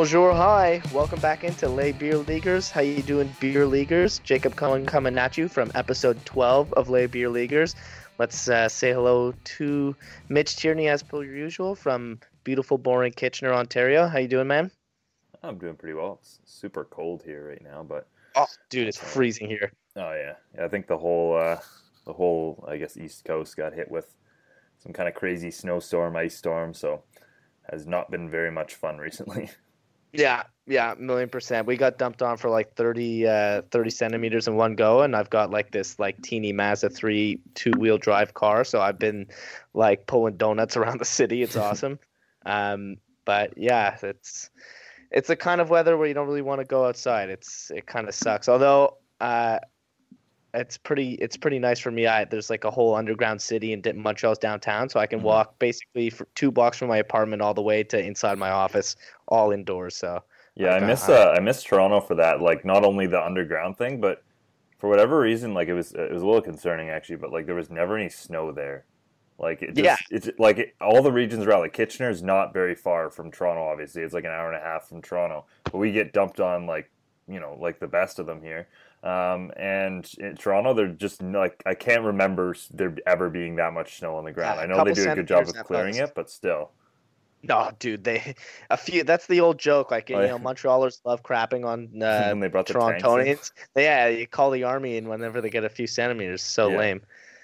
Bonjour, hi. Welcome back into Les Beer Leaguers. How you doing, Beer Leaguers? Jacob Cohen coming at you from episode 12 of Les Beer Leaguers. Let's uh, say hello to Mitch Tierney as per usual from beautiful, boring Kitchener, Ontario. How you doing, man? I'm doing pretty well. It's super cold here right now, but oh, dude, it's freezing here. Oh yeah, yeah I think the whole uh, the whole I guess East Coast got hit with some kind of crazy snowstorm, ice storm. So has not been very much fun recently. Yeah, yeah, million percent. We got dumped on for like 30, uh, 30 centimeters in one go, and I've got like this like teeny Mazda three two wheel drive car, so I've been like pulling donuts around the city. It's awesome. um, but yeah, it's it's the kind of weather where you don't really want to go outside. It's it kind of sucks. Although uh, it's pretty it's pretty nice for me. I there's like a whole underground city in Montreal's downtown, so I can mm-hmm. walk basically for two blocks from my apartment all the way to inside my office, all indoors. So yeah, I miss uh, I miss Toronto for that. Like not only the underground thing, but for whatever reason, like it was it was a little concerning actually. But like there was never any snow there. Like it just, yeah, it's like it, all the regions around. Like Kitchener is not very far from Toronto. Obviously, it's like an hour and a half from Toronto. But we get dumped on like you know like the best of them here. Um, and in Toronto, they're just like I can't remember there ever being that much snow on the ground. Yeah, I know they do a good job of clearing it, but still. No, dude, they a few. That's the old joke. Like oh, you know, Montrealers love crapping on uh, they the Torontonians. yeah, you call the army and whenever they get a few centimeters. So yeah. lame.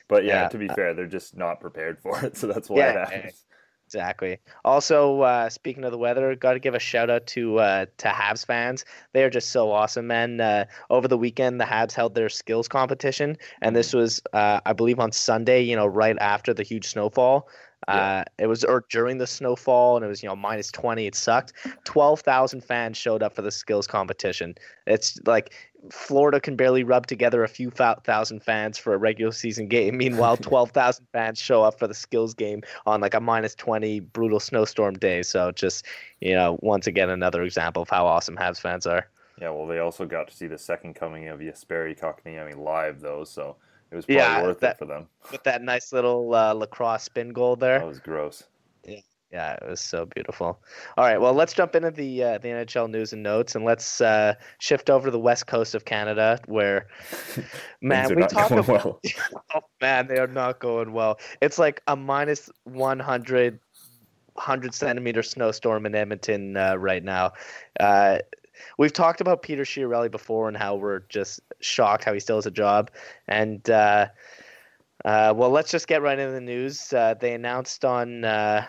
But yeah, yeah, to be uh, fair, they're just not prepared for it, so that's why yeah, it happens. Exactly. Also, uh, speaking of the weather, got to give a shout out to uh, to Habs fans. They are just so awesome, man. Uh, over the weekend, the Habs held their skills competition, and this was, uh, I believe, on Sunday. You know, right after the huge snowfall. Yeah. Uh, it was or during the snowfall, and it was you know minus twenty. It sucked. Twelve thousand fans showed up for the skills competition. It's like Florida can barely rub together a few thousand fans for a regular season game. Meanwhile, twelve thousand fans show up for the skills game on like a minus twenty brutal snowstorm day. So just you know, once again, another example of how awesome Habs fans are. Yeah, well, they also got to see the second coming of Jesperi Kotkaniemi live though, so it was probably yeah, worth that, it for them. With that nice little uh, lacrosse spin goal there. That was gross. Yeah. It was so beautiful. All right, well, let's jump into the uh, the NHL news and notes, and let's uh, shift over to the west coast of Canada, where man, we talk about. Well. oh man, they are not going well. It's like a minus one hundred 100 centimeter snowstorm in Edmonton uh, right now. Uh, we've talked about Peter Chiarelli before and how we're just shocked how he still has a job. And uh, uh, well, let's just get right into the news. Uh, they announced on uh,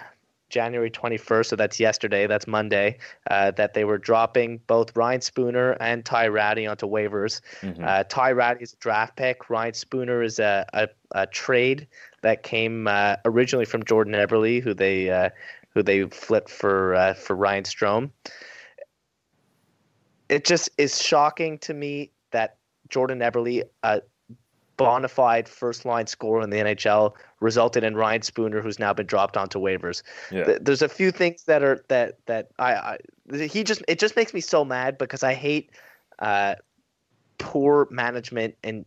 January 21st, so that's yesterday, that's Monday, uh, that they were dropping both Ryan Spooner and Ty Rattie onto waivers. Mm-hmm. Uh, Ty Rattie is a draft pick. Ryan Spooner is a, a, a trade that came originally from Jordan Eberle, who they who they flipped for for Ryan Strome. it just is shocking to me that Jordan Eberle, a bona fide first line scorer in the NHL, resulted in Ryan Spooner, who's now been dropped onto waivers. Yeah. There's a few things that are that that I, I he just it just makes me so mad because I hate uh, poor management and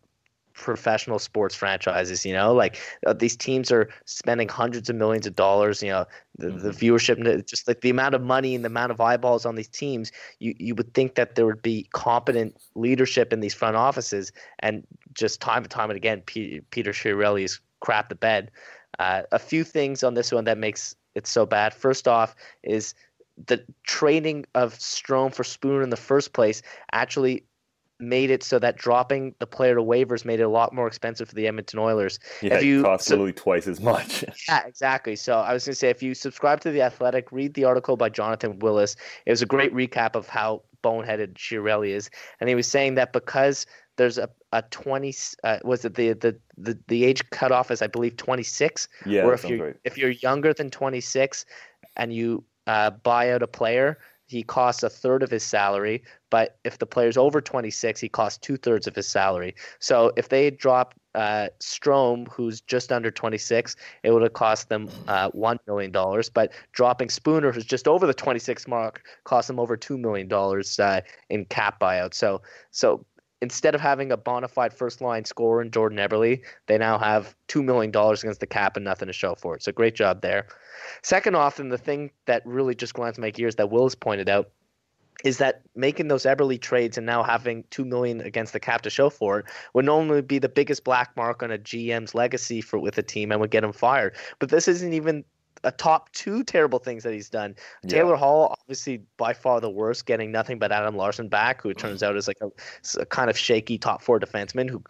professional sports franchises. You know, like uh, these teams are spending hundreds of millions of dollars. You know, the, mm-hmm. the viewership, just like the amount of money and the amount of eyeballs on these teams. You you would think that there would be competent leadership in these front offices, and just time and time and again, P- Peter Chiarelli is crap the bed. Uh, a few things on this one that makes it so bad. First off, is the trading of Strome for Spoon in the first place actually made it so that dropping the player to waivers made it a lot more expensive for the Edmonton Oilers. Yeah, if you, it cost so, literally twice as much. yeah, exactly. So I was going to say, if you subscribe to the Athletic, read the article by Jonathan Willis. It was a great recap of how boneheaded Chiarelli is, and he was saying that because there's a, a 20 uh, was it the, the the the age cutoff is I believe 26. Yeah, or if you're right. if you're younger than 26 and you uh, buy out a player, he costs a third of his salary. But if the player's over 26, he costs two thirds of his salary. So if they drop uh, Strome, who's just under 26, it would have cost them uh, $1 million. But dropping Spooner, who's just over the 26 mark, cost them over $2 million uh, in cap buyout. So, so instead of having a bona fide first line scorer in Jordan Eberle, they now have $2 million against the cap and nothing to show for it. So great job there. Second off, and the thing that really just grinds my gears that Will has pointed out is that making those Eberle trades and now having two million against the cap to show for it would normally be the biggest black mark on a GM's legacy for with a team and would get him fired. But this isn't even a top two terrible things that he's done. Yeah. Taylor Hall, obviously by far the worst, getting nothing but Adam Larsson back, who it turns out is like a, a kind of shaky top four defenseman who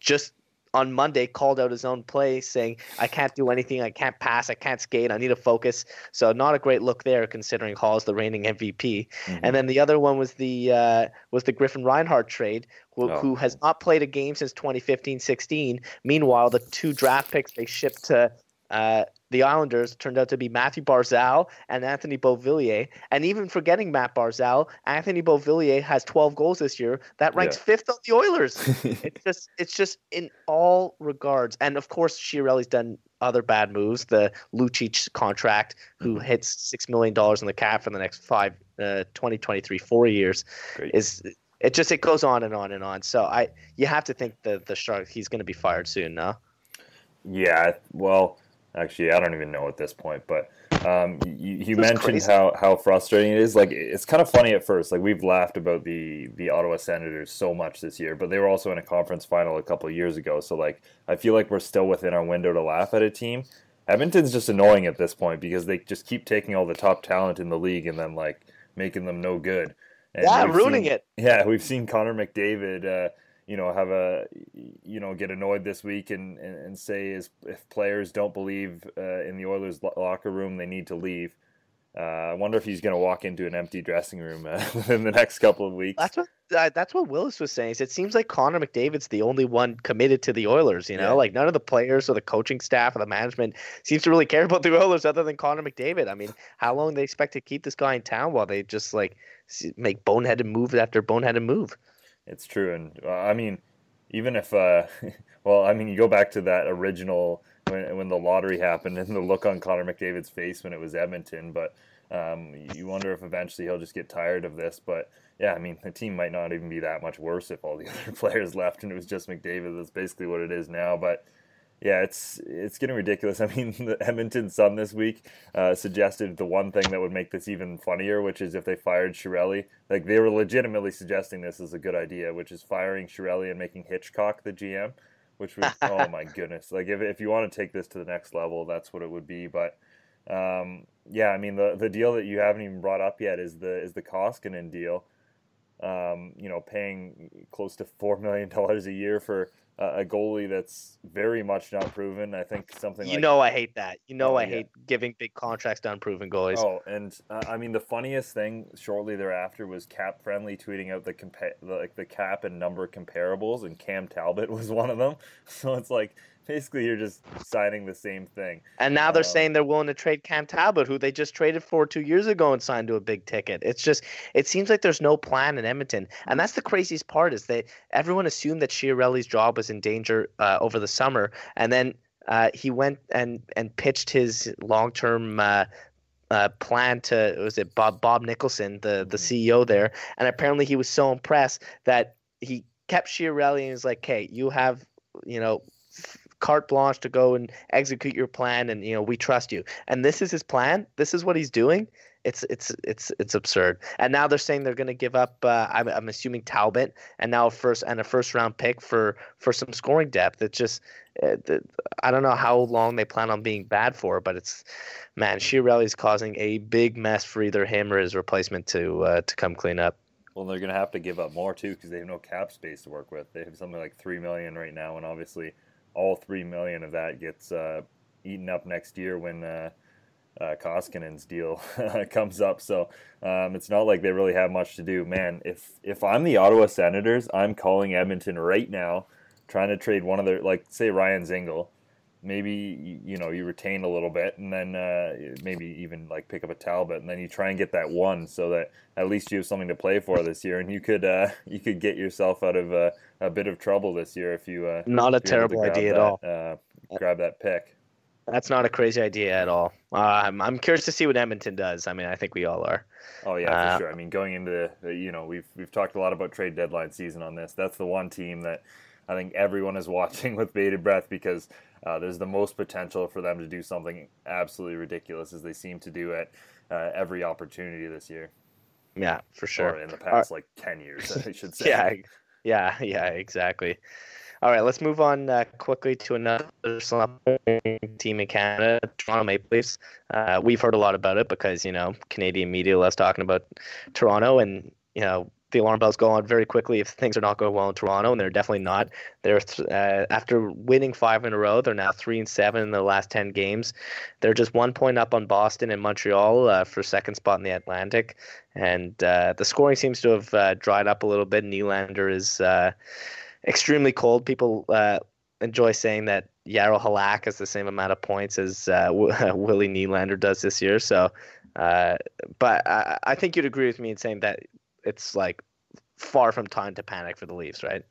just on Monday called out his own play, saying, "I can't do anything. I can't pass. I can't skate. I need to focus." So not a great look there, considering Hall's the reigning MVP. Mm-hmm. And then the other one was the uh, was the Griffin Reinhart trade, who, oh. who, has not played a game since 2015-16. Meanwhile, the two draft picks they shipped to uh, the Islanders turned out to be Mathew Barzal and Anthony Beauvillier. And even forgetting Matt Barzal, Anthony Beauvillier has 12 goals this year. That ranks yeah. fifth on the Oilers. it's just it's just in all regards. And of course, Chiarelli's done other bad moves. The Lucic contract, who mm-hmm. hits six million dollars in the cap for the next five, uh, 2023, four years, Great. is it just it goes on and on and on. So I you have to think that the shark he's going to be fired soon, no? Yeah, well Actually, I don't even know at this point, but um, you, you mentioned crazy. how, how frustrating it is. Like it's kind of funny at first. Like we've laughed about the the Ottawa Senators so much this year, but they were also in a conference final a couple years ago. So like I feel like we're still within our window to laugh at a team. Edmonton's just annoying at this point because they just keep taking all the top talent in the league and then like making them no good. And yeah, ruining seen, it. Yeah, we've seen Connor McDavid. Uh, you know have a you know get annoyed this week and and, and say is if players don't believe uh, in the Oilers locker room they need to leave. Uh, I wonder if he's going to walk into an empty dressing room uh, within the next couple of weeks. That's what uh, that's what Willis was saying. Is it seems like Connor McDavid's the only one committed to the Oilers. You know, yeah. like none of the players or the coaching staff or the management seems to really care about the Oilers other than Connor McDavid. I mean, how long they expect to keep this guy in town while they just like make boneheaded move after boneheaded move? It's true, and uh, I mean, even if, uh, well, I mean, you go back to that original when when the lottery happened and the look on Connor McDavid's face when it was Edmonton, but um, you wonder if eventually he'll just get tired of this. But yeah, I mean, the team might not even be that much worse if all the other players left and it was just McDavid. That's basically what it is now, but yeah, it's it's getting ridiculous. I mean, the Edmonton Sun this week uh, suggested the one thing that would make this even funnier, which is if they fired Chiarelli. Like they were legitimately suggesting this is a good idea, which is firing Chiarelli and making Hitchcock the GM. Which was oh my goodness! Like if if you want to take this to the next level, that's what it would be. But um, yeah, I mean the the deal that you haven't even brought up yet is the is the Koskinen deal. Um, you know, paying close to four million dollars a year for a goalie that's very much not proven. I think something like you like, know I hate that. You know oh, I yeah. hate giving big contracts to unproven goalies. Oh, and uh, I mean the funniest thing shortly thereafter was Cap Friendly tweeting out the compa- the, like the cap and number comparables, and Cam Talbot was one of them. So it's like basically you're just signing the same thing. And now they're um, saying they're willing to trade Cam Talbot, who they just traded for two years ago and signed to a big ticket. It's just it seems like there's no plan in Edmonton, and that's the craziest part is that everyone assumed that Chiarelli's job was in danger uh, over the summer, and then. Uh, he went and, and pitched his long term uh, uh, plan to was it Bob Bob Nicholson, the the mm-hmm. CEO there, and apparently he was so impressed that he kept Chiarelli and was like, "Hey, you have you know carte blanche to go and execute your plan and you know we trust you. And this is his plan. This is what he's doing. It's it's it's it's absurd. And now they're saying they're going to give up uh, I'm, I'm assuming talbot and now a first and a first round pick for for some scoring depth. It's just uh, i don't know how long they plan on being bad for but it's man is causing a big mess for either him or his replacement to uh, to come clean up. Well, they're going to have to give up more too because they have no cap space to work with. They have something like three million right now, and obviously all three million of that gets uh, eaten up next year when uh, uh, Koskinen's deal comes up. So um, it's not like they really have much to do. Man, if if I'm the Ottawa Senators, I'm calling Edmonton right now, trying to trade one of their like say Ryan Dzingel. Maybe you know you retain a little bit, and then uh, maybe even like pick up a Talbot, and then you try and get that one, so that at least you have something to play for this year, and you could uh, you could get yourself out of uh, a bit of trouble this year if you. Uh, Not a terrible idea that, at all. Uh, grab that pick. That's not a crazy idea at all. Uh, I'm I'm curious to see what Edmonton does. I mean, I think we all are. Oh yeah, for uh, sure. I mean, going into the, you know we've we've talked a lot about trade deadline season on this. That's the one team that I think everyone is watching with bated breath because uh, there's the most potential for them to do something absolutely ridiculous as they seem to do at uh, every opportunity this year. Yeah, for sure. Or in the past, like ten years, I should say. yeah, yeah, yeah, exactly. All right, let's move on uh, quickly to another team in Canada, Toronto Maple Leafs. Uh, we've heard a lot about it because you know Canadian media loves talking about Toronto, and you know the alarm bells go on very quickly if things are not going well in Toronto, and they're definitely not. They're uh, after winning five in a row, they're now three and seven in the last ten games. They're just one point up on Boston and Montreal uh, for second spot in the Atlantic, and uh, the scoring seems to have uh, dried up a little bit. Nylander is uh, extremely cold. People uh, enjoy saying that Jaro Halak has the same amount of points as Willie Nylander does this year. So. but I, I think you'd agree with me in saying that it's like far from time to panic for the Leafs, right?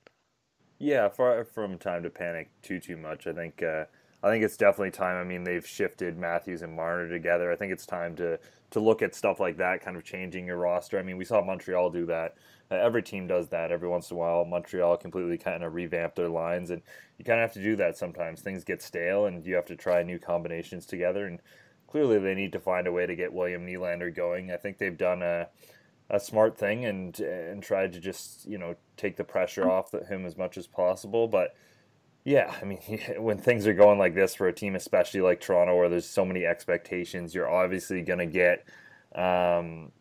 Yeah, far from time to panic too too much. I think uh, I think it's definitely time. I mean, they've shifted Matthews and Marner together. I think it's time to to look at stuff like that, kind of changing your roster. I mean, we saw Montreal do that. Uh, every team does that every once in a while. Montreal completely kind of revamped their lines, and you kind of have to do that sometimes. Things get stale, and you have to try new combinations together. And clearly, they need to find a way to get William Nylander going. I think they've done a a smart thing and and tried to just you know take the pressure off him as much as possible. But yeah, I mean, when things are going like this for a team, especially like Toronto, where there's so many expectations, you're obviously going to get. Um,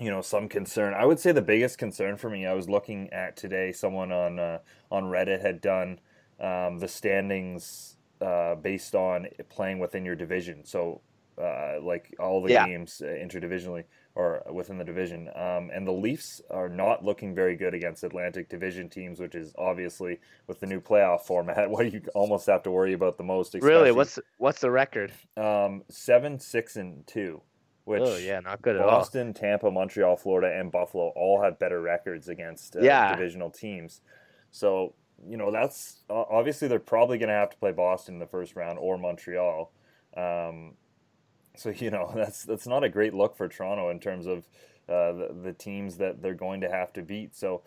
you know some concern. I would say the biggest concern for me. I was looking at today. Someone on uh, on Reddit had done um, the standings uh, based on playing within your division. So uh, like all the yeah. games uh, interdivisionally or within the division. Um, and the Leafs are not looking very good against Atlantic Division teams, which is obviously with the new playoff format what you almost have to worry about the most. Really, what's what's the record? Um, seven, six, and two. Which oh yeah, not good at all. Boston. Tampa, Montreal, Florida, and Buffalo all have better records against uh, yeah. divisional teams. So you know that's obviously they're probably going to have to play Boston in the first round or Montreal. Um, so you know that's that's not a great look for Toronto in terms of uh, the, the teams that they're going to have to beat. So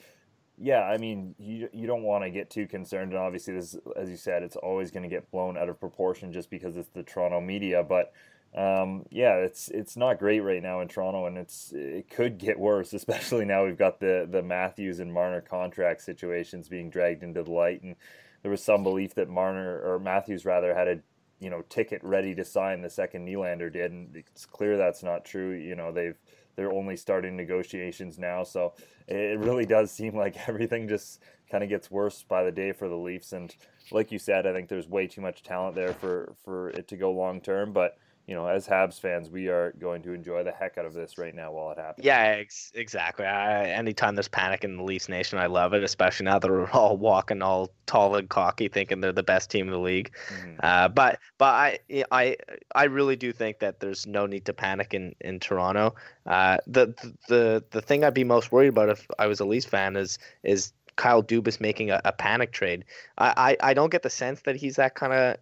yeah, I mean you you don't want to get too concerned, and obviously this, as you said, it's always going to get blown out of proportion just because it's the Toronto media. But um, yeah, it's it's not great right now in Toronto, and it's it could get worse, especially now we've got the the Matthews and Marner contract situations being dragged into the light, and there was some belief that Marner or Matthews rather had a you know ticket ready to sign the second Nylander did, and it's clear that's not true. You know they've they're only starting negotiations now, so it really does seem like everything just kind of gets worse by the day for the Leafs. And like you said, I think there's way too much talent there for for it to go long term, but you know, as Habs fans, we are going to enjoy the heck out of this right now while it happens. Yeah, ex- exactly. I, anytime there's panic in the Leafs Nation, I love it, especially now that we're all walking all tall and cocky, thinking they're the best team in the league. Mm-hmm. Uh, but but I I I really do think that there's no need to panic in in Toronto. Uh, the the the thing I'd be most worried about if I was a Leafs fan is is Kyle Dubas making a, a panic trade. I, I, I don't get the sense that he's that kind of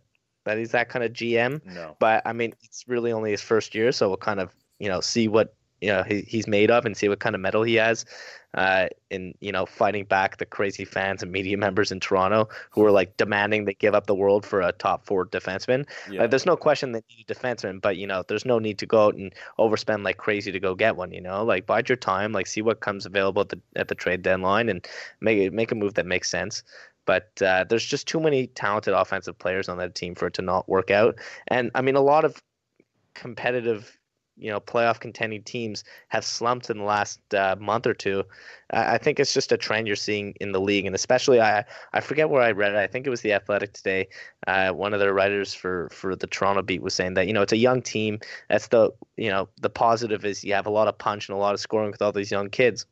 that he's that kind of GM. No. But I mean, it's really only his first year, so we'll kind of you know see what you know he, he's made of and see what kind of metal he has uh, in you know fighting back the crazy fans and media members in Toronto who are like demanding they give up the world for a top four defenseman. Yeah. Like, there's no question they need a defenseman, but you know there's no need to go out and overspend like crazy to go get one. You know, like bide your time, like see what comes available at the at the trade deadline and make make a move that makes sense. But uh, there's just too many talented offensive players on that team for it to not work out. And I mean, a lot of competitive, you know, playoff contending teams have slumped in the last uh, month or two. I think it's just a trend you're seeing in the league, and especially I I forget where I read it. I think it was the Athletic today. Uh, one of their writers for for the Toronto beat was saying that you know it's a young team. That's the you know the positive is you have a lot of punch and a lot of scoring with all these young kids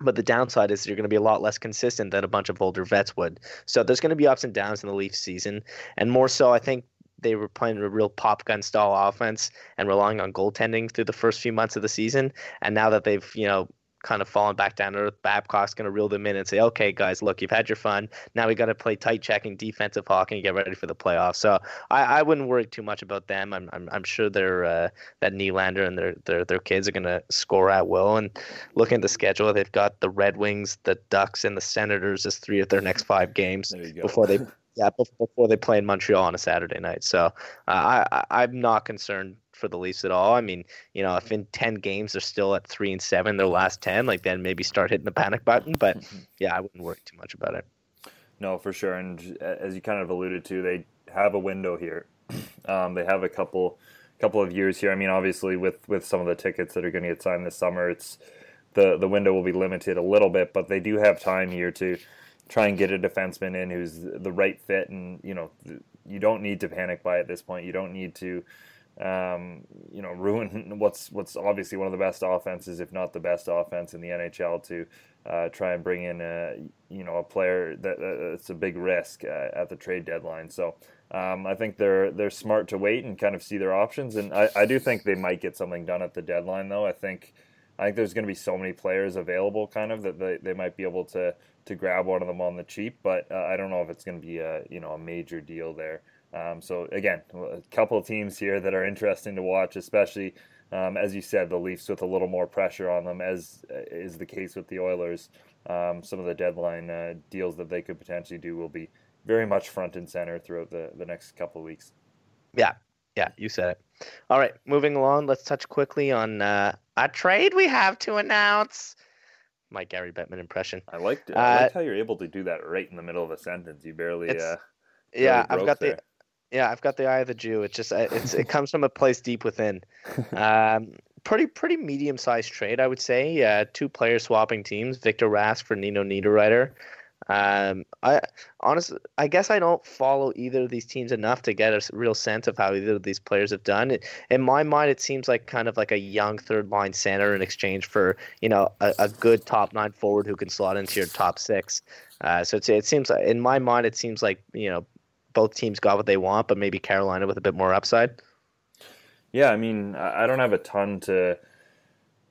but the downside is you're going to be a lot less consistent than a bunch of older vets would. So there's going to be ups and downs in the Leafs season, and more so, I think they were playing a real pop gun style offense and relying on goaltending through the first few months of the season. And now that they've you know kind of falling back down to earth. Babcock's going to reel them in and say, "Okay, guys, look, you've had your fun. Now we got to play tight checking defensive hockey and get ready for the playoffs." So I, I wouldn't worry too much about them. I'm I'm, I'm sure they're uh, that Nylander and their their their kids are going to score at will. And looking at the schedule, they've got the Red Wings, the Ducks, and the Senators as three of their next five games before they. Yeah, before they play in Montreal on a Saturday night, so uh, I, I'm not concerned for the Leafs at all. I mean, you know, if in ten games they're still at three and seven, their last ten, like then maybe start hitting the panic button. But yeah, I wouldn't worry too much about it. No, for sure. And as you kind of alluded to, they have a window here. Um, they have a couple couple of years here. I mean, obviously with with some of the tickets that are going to get signed this summer, it's the the window will be limited a little bit, but they do have time here to try and get a defenseman in who's the right fit. And you know, you don't need to panic by at this point. You don't need to um, you know, ruin what's what's obviously one of the best offenses, if not the best offense in the NHL, to uh, try and bring in a you know a player that uh, it's a big risk uh, at the trade deadline. So um, I think they're they're smart to wait and kind of see their options, and I, I do think they might get something done at the deadline. Though I think I think there's going to be so many players available, kind of that they, they might be able to to grab one of them on the cheap, but uh, I don't know if it's going to be a you know a major deal there. Um, so again, a couple of teams here that are interesting to watch, especially um, as you said, the Leafs with a little more pressure on them, as uh, is the case with the Oilers. Um, some of the deadline uh, deals that they could potentially do will be very much front and center throughout the, the next couple of weeks. Yeah, yeah, you said it. All right, moving along, let's touch quickly on uh, a trade we have to announce. My Gary Bettman impression. I liked, it. I liked uh, how you're able to do that right in the middle of a sentence. You barely. Uh, yeah, I've got there. the yeah, I've got the eye of the Jew. It just it's it comes from a place deep within. Um, pretty pretty medium sized trade, I would say. Uh, two players swapping teams: Victor Rask for Nino Niederreiter. Um, I honestly, I guess I don't follow either of these teams enough to get a real sense of how either of these players have done. It, in my mind, it seems like kind of like a young third line center in exchange for you know a, a good top nine forward who can slot into your top six. Uh, so it seems in my mind, it seems like you know both teams got what they want, but maybe Carolina with a bit more upside. Yeah, I mean, I don't have a ton to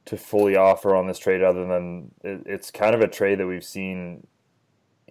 to fully offer on this trade other than it's kind of a trade that we've seen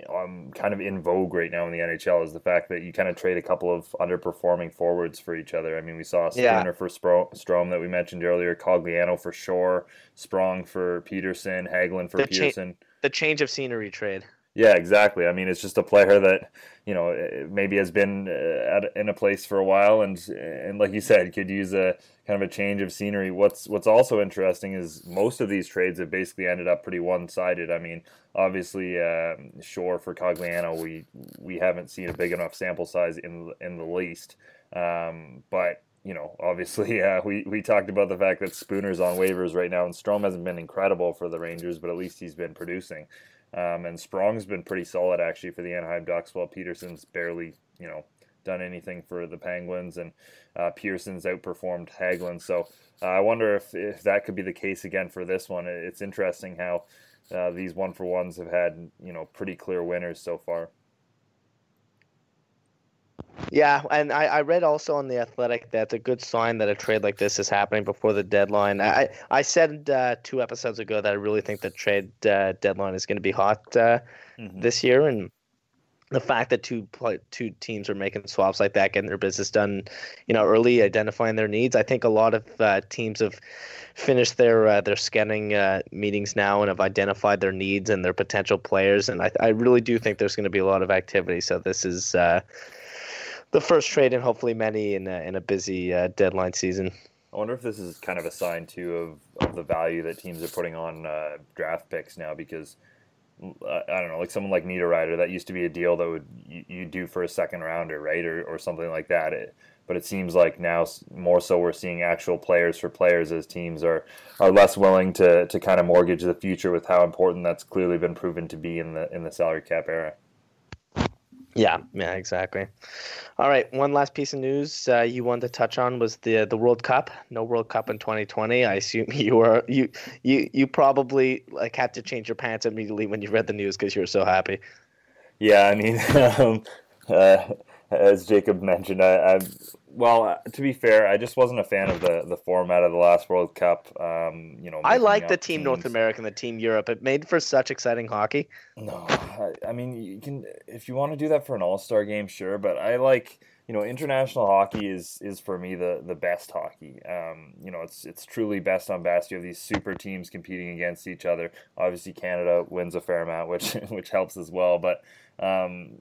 um, kind of in vogue right now in the NHL is the fact that you kind of trade a couple of underperforming forwards for each other. I mean, we saw Spooner yeah. for Spro- Strome that we mentioned earlier, Cogliano for Shore, Sprong for Pettersson, Hagelin for the Pearson. Cha- the change of scenery trade. Yeah, exactly. I mean, it's just a player that you know maybe has been uh, at, in a place for a while, and and like you said, could use a kind of a change of scenery. What's what's also interesting is most of these trades have basically ended up pretty one sided. I mean, obviously, uh, Shore for Cogliano, we we haven't seen a big enough sample size in in the least, um, but you know, obviously, uh, we, we talked about the fact that Spooner's on waivers right now, and Strome hasn't been incredible for the Rangers, but at least he's been producing. Um, and Sprong's been pretty solid actually for the Anaheim Ducks, while Pettersson's barely, you know, done anything for the Penguins, and uh, Pearson's outperformed Hagelin. So uh, I wonder if, if that could be the case again for this one. It's interesting how uh, these one for ones have had, you know, pretty clear winners so far. Yeah, and I, I read also on the Athletic that a good sign that a trade like this is happening before the deadline. I I said uh, two episodes ago that I really think the trade uh, deadline is going to be hot uh, mm-hmm. this year, and the fact that two two teams are making swaps like that, getting their business done, you know, early, identifying their needs. I think a lot of uh, teams have finished their uh, their scanning uh, meetings now and have identified their needs and their potential players, and I I really do think there's going to be a lot of activity. So this is the first trade and hopefully many in a, in a busy uh, deadline season. I wonder if this is kind of a sign too of, of the value that teams are putting on uh, draft picks now because uh, I don't know, like someone like Niederreiter, that used to be a deal that would you, you do for a second rounder, right, or or something like that. It, but it seems like now more so we're seeing actual players for players as teams are are less willing to to kind of mortgage the future with how important that's clearly been proven to be in the in the salary cap era. Yeah, yeah, exactly. All right, one last piece of news uh, you wanted to touch on was the the World Cup. No World Cup in 2020. I assume you were you you you probably like had to change your pants immediately when you read the news because you were so happy. Yeah, I mean, um, uh, as Jacob mentioned, I, I well, uh, to be fair, I just wasn't a fan of the the format of the last World Cup. Um, you know, I like the team teams. North America and the team Europe. It made for such exciting hockey. No, I, I mean, you can if you want to do that for an All Star game, sure. But I like you know, international hockey is is for me the the best hockey. Um, you know, it's it's truly best on best. You have these super teams competing against each other. Obviously, Canada wins a fair amount, which which helps as well. But um,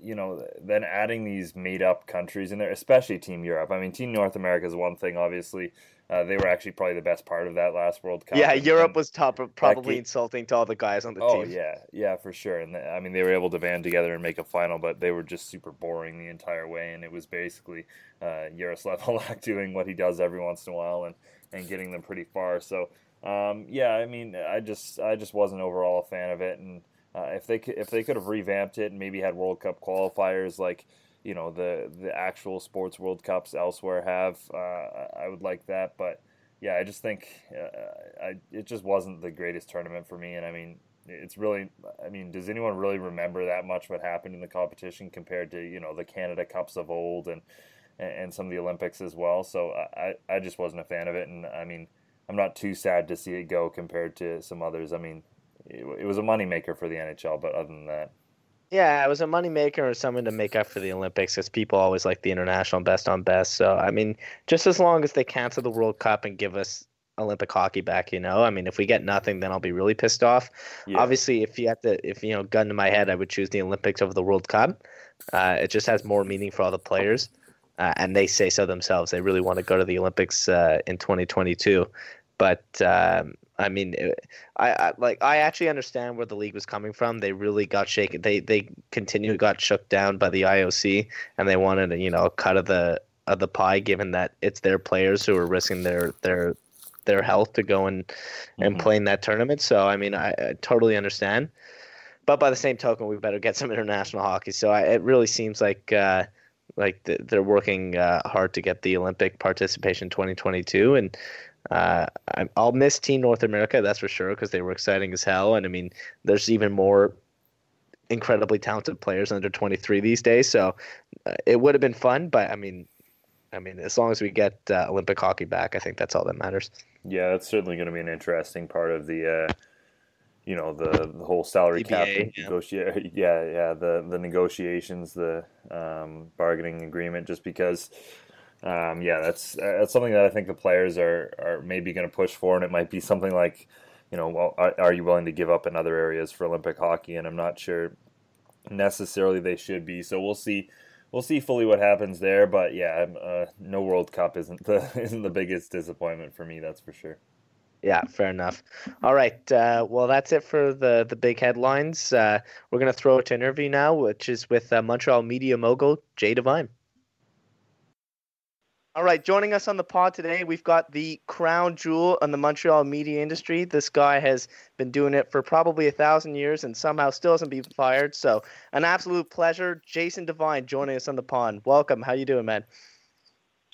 you know, then adding these made up countries in there, especially Team Europe. I mean, Team North America is one thing, obviously. Uh, they were actually probably the best part of that last World Cup. Yeah, Europe was top, probably insulting to all the guys on the oh, team. Oh yeah, yeah, for sure. And the, I mean, they were able to band together and make a final, but they were just super boring the entire way. And it was basically uh, Jaroslav Halak doing what he does every once in a while and and getting them pretty far. So um, yeah, I mean, I just I just wasn't overall a fan of it. And uh, if they could, if they could have revamped it and maybe had World Cup qualifiers like you know the the actual sports World Cups elsewhere have. Uh, I would like that, but yeah, I just think uh, I it just wasn't the greatest tournament for me. And I mean, it's really, I mean, does anyone really remember that much what happened in the competition compared to you know the Canada Cups of old and and some of the Olympics as well? So I I just wasn't a fan of it, and I mean. I'm not too sad to see it go compared to some others. I mean, it, was a moneymaker for the NHL, but other than that. Yeah, it was a moneymaker or something to make up for the Olympics because people always like the international best on best. So, I mean, just as long as they cancel the World Cup and give us Olympic hockey back, you know, I mean, if we get nothing, then I'll be really pissed off. Yeah. Obviously, if you have to, if, you know, gun to my head, I would choose the Olympics over the World Cup. Uh, it just has more meaning for all the players. Uh, and they say so themselves. They really want to go to the Olympics uh, in 2022. But um, I mean, I, I, like I actually understand where the league was coming from. They really got shaken. They they continue got shook down by the IOC, and they wanted you know a cut of the of the pie, given that it's their players who are risking their their their health to go and mm-hmm. and play in that tournament. So I mean, I, I, totally understand. But by the same token, we better get some international hockey. So I, it really seems like. Uh, like they're working uh, hard to get the Olympic participation 2022, and uh, I'll miss Team North America, that's for sure, because they were exciting as hell. And I mean, there's even more incredibly talented players under 23 these days. So uh, it would have been fun, but I mean, I mean, as long as we get uh, Olympic hockey back, I think that's all that matters. Yeah, that's certainly going to be an interesting part of the, uh, you know, the, the whole salary cap yeah. negotiate. Yeah, yeah, the the negotiations, the um, bargaining agreement, just because um, yeah, that's that's something that I think the players are are maybe going to push for, and it might be something like, you know, well, are, are, you willing to give up in other areas for Olympic hockey? And I'm not sure necessarily they should be. So we'll see. We'll see fully what happens there, but yeah, uh, no World Cup isn't the isn't the biggest disappointment for me. That's for sure. Yeah, fair enough. All right. Uh, well, that's it for the the big headlines. Uh, we're gonna throw it to interview now, which is with uh, Montreal media mogul Jay Devine. All right, joining us on the pod today, we've got the crown jewel on the Montreal media industry. This guy has been doing it for probably a thousand years and somehow still hasn't been fired. So, an absolute pleasure. Jason Devine joining us on the pod. Welcome. How you doing, man?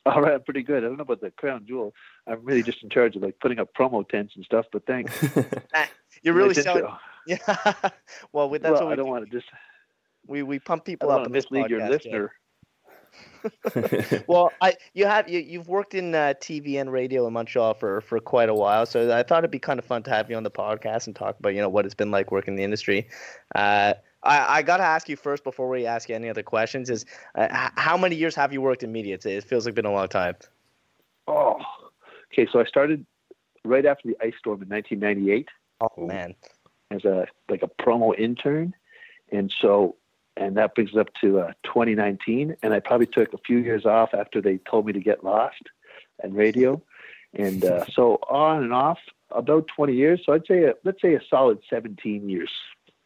All right, I'm pretty good. I don't know about the crown jewel. I'm really just in charge of like putting up promo tents and stuff. But thanks. Ah, you're really selling. Yeah. well, that's well, what we I don't do. want to just. We we pump people up. in this mislead podcast, your listener. well, I you have you you've worked in uh, TV and radio in Montreal for for quite a while, so I thought it'd be kind of fun to have you on the podcast and talk about you know what it's been like working in the industry. Uh, I, I got to ask you first before we ask you any other questions: is uh, how many years have you worked in media? It feels like it's been a long time. Oh, okay. So I started right after the ice storm in 1998. Oh man, as a like a promo intern, and so and that brings us up to uh, 2019. And I probably took a few years off after they told me to get lost and radio, and uh, so on and off about 20 years. So I'd say a, let's say a solid 17 years.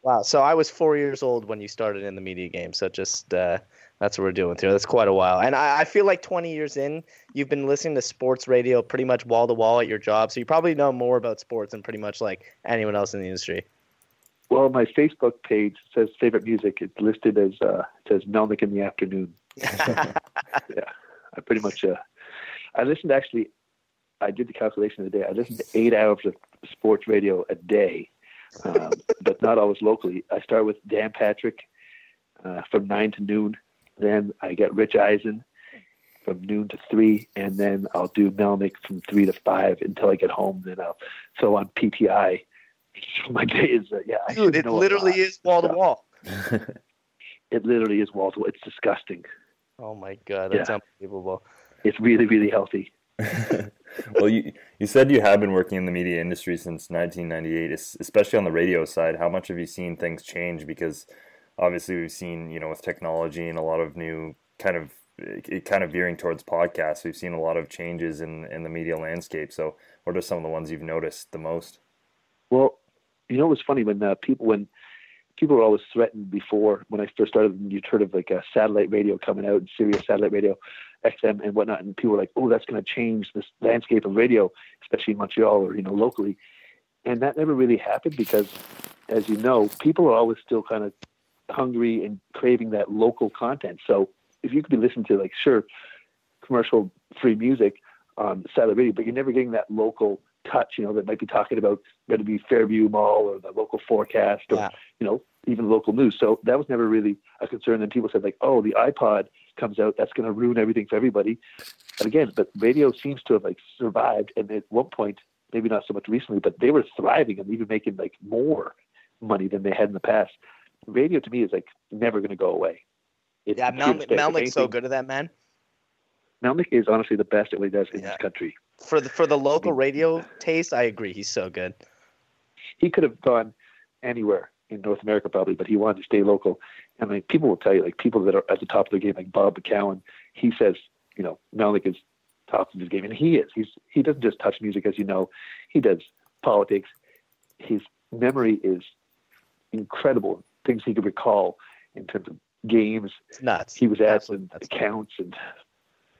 Wow. So I was four years old when you started in the media game. So just uh, that's what we're doing here. That's quite a while. And I, I, feel like 20 years in, you've been listening to sports radio pretty much wall to wall at your job. So you probably know more about sports than pretty much like anyone else in the industry. Well, my Facebook page says favorite music. It's listed as uh, it says Melnick in the afternoon. yeah, I pretty much. Uh, I listened actually. I did the calculation of the day. I listened to eight hours of sports radio a day, um, but not always locally. I start with Dan Patrick uh, from nine to noon. Then I get Rich Eisen from noon to three, and then I'll do Melnick from three to five until I get home. Then I'll so on PTI. My day is uh, yeah. Dude, it literally is wall to wall. It literally is wall to wall. It's disgusting. Oh my god, that's yeah. unbelievable. It's really really healthy. well, you you said you have been working in the media industry since 1998, especially on the radio side. How much have you seen things change? Because obviously, we've seen you know with technology and a lot of new kind of it kind of veering towards podcasts. We've seen a lot of changes in in the media landscape. So, what are some of the ones you've noticed the most? Well, you know, it was funny when uh, people when people were always threatened before when I first started. You'd heard of like a satellite radio coming out, Sirius satellite radio, XM and whatnot, and people were like, "Oh, that's going to change this landscape of radio, especially in Montreal or you know locally." And that never really happened because, as you know, people are always still kind of hungry and craving that local content. So if you could be listening to like sure commercial free music on satellite radio, but you're never getting that local touch, you know, that might be talking about going to be Fairview Mall or the local forecast or, yeah. you know, even local news. So that was never really a concern. And people said like, oh, the iPod comes out, that's going to ruin everything for everybody. And again, but radio seems to have like survived. And at one point, maybe not so much recently, but they were thriving and even making like more money than they had in the past. Radio to me is like never going to go away. It's yeah, Mel- Melnick's so good at that, man. Melnick is honestly the best at what he does in yeah. this country. For the for the local radio taste, I agree. He's so good. He could have gone anywhere in North America probably, but he wanted to stay local. And like people will tell you, like people that are at the top of their game, like Bob McCown, he says, you know, Melnick is top of his game, and he is. He's he doesn't just touch music, as you know, he does politics. His memory is incredible. Things he could recall in terms of games. It's nuts. He was at and accounts, and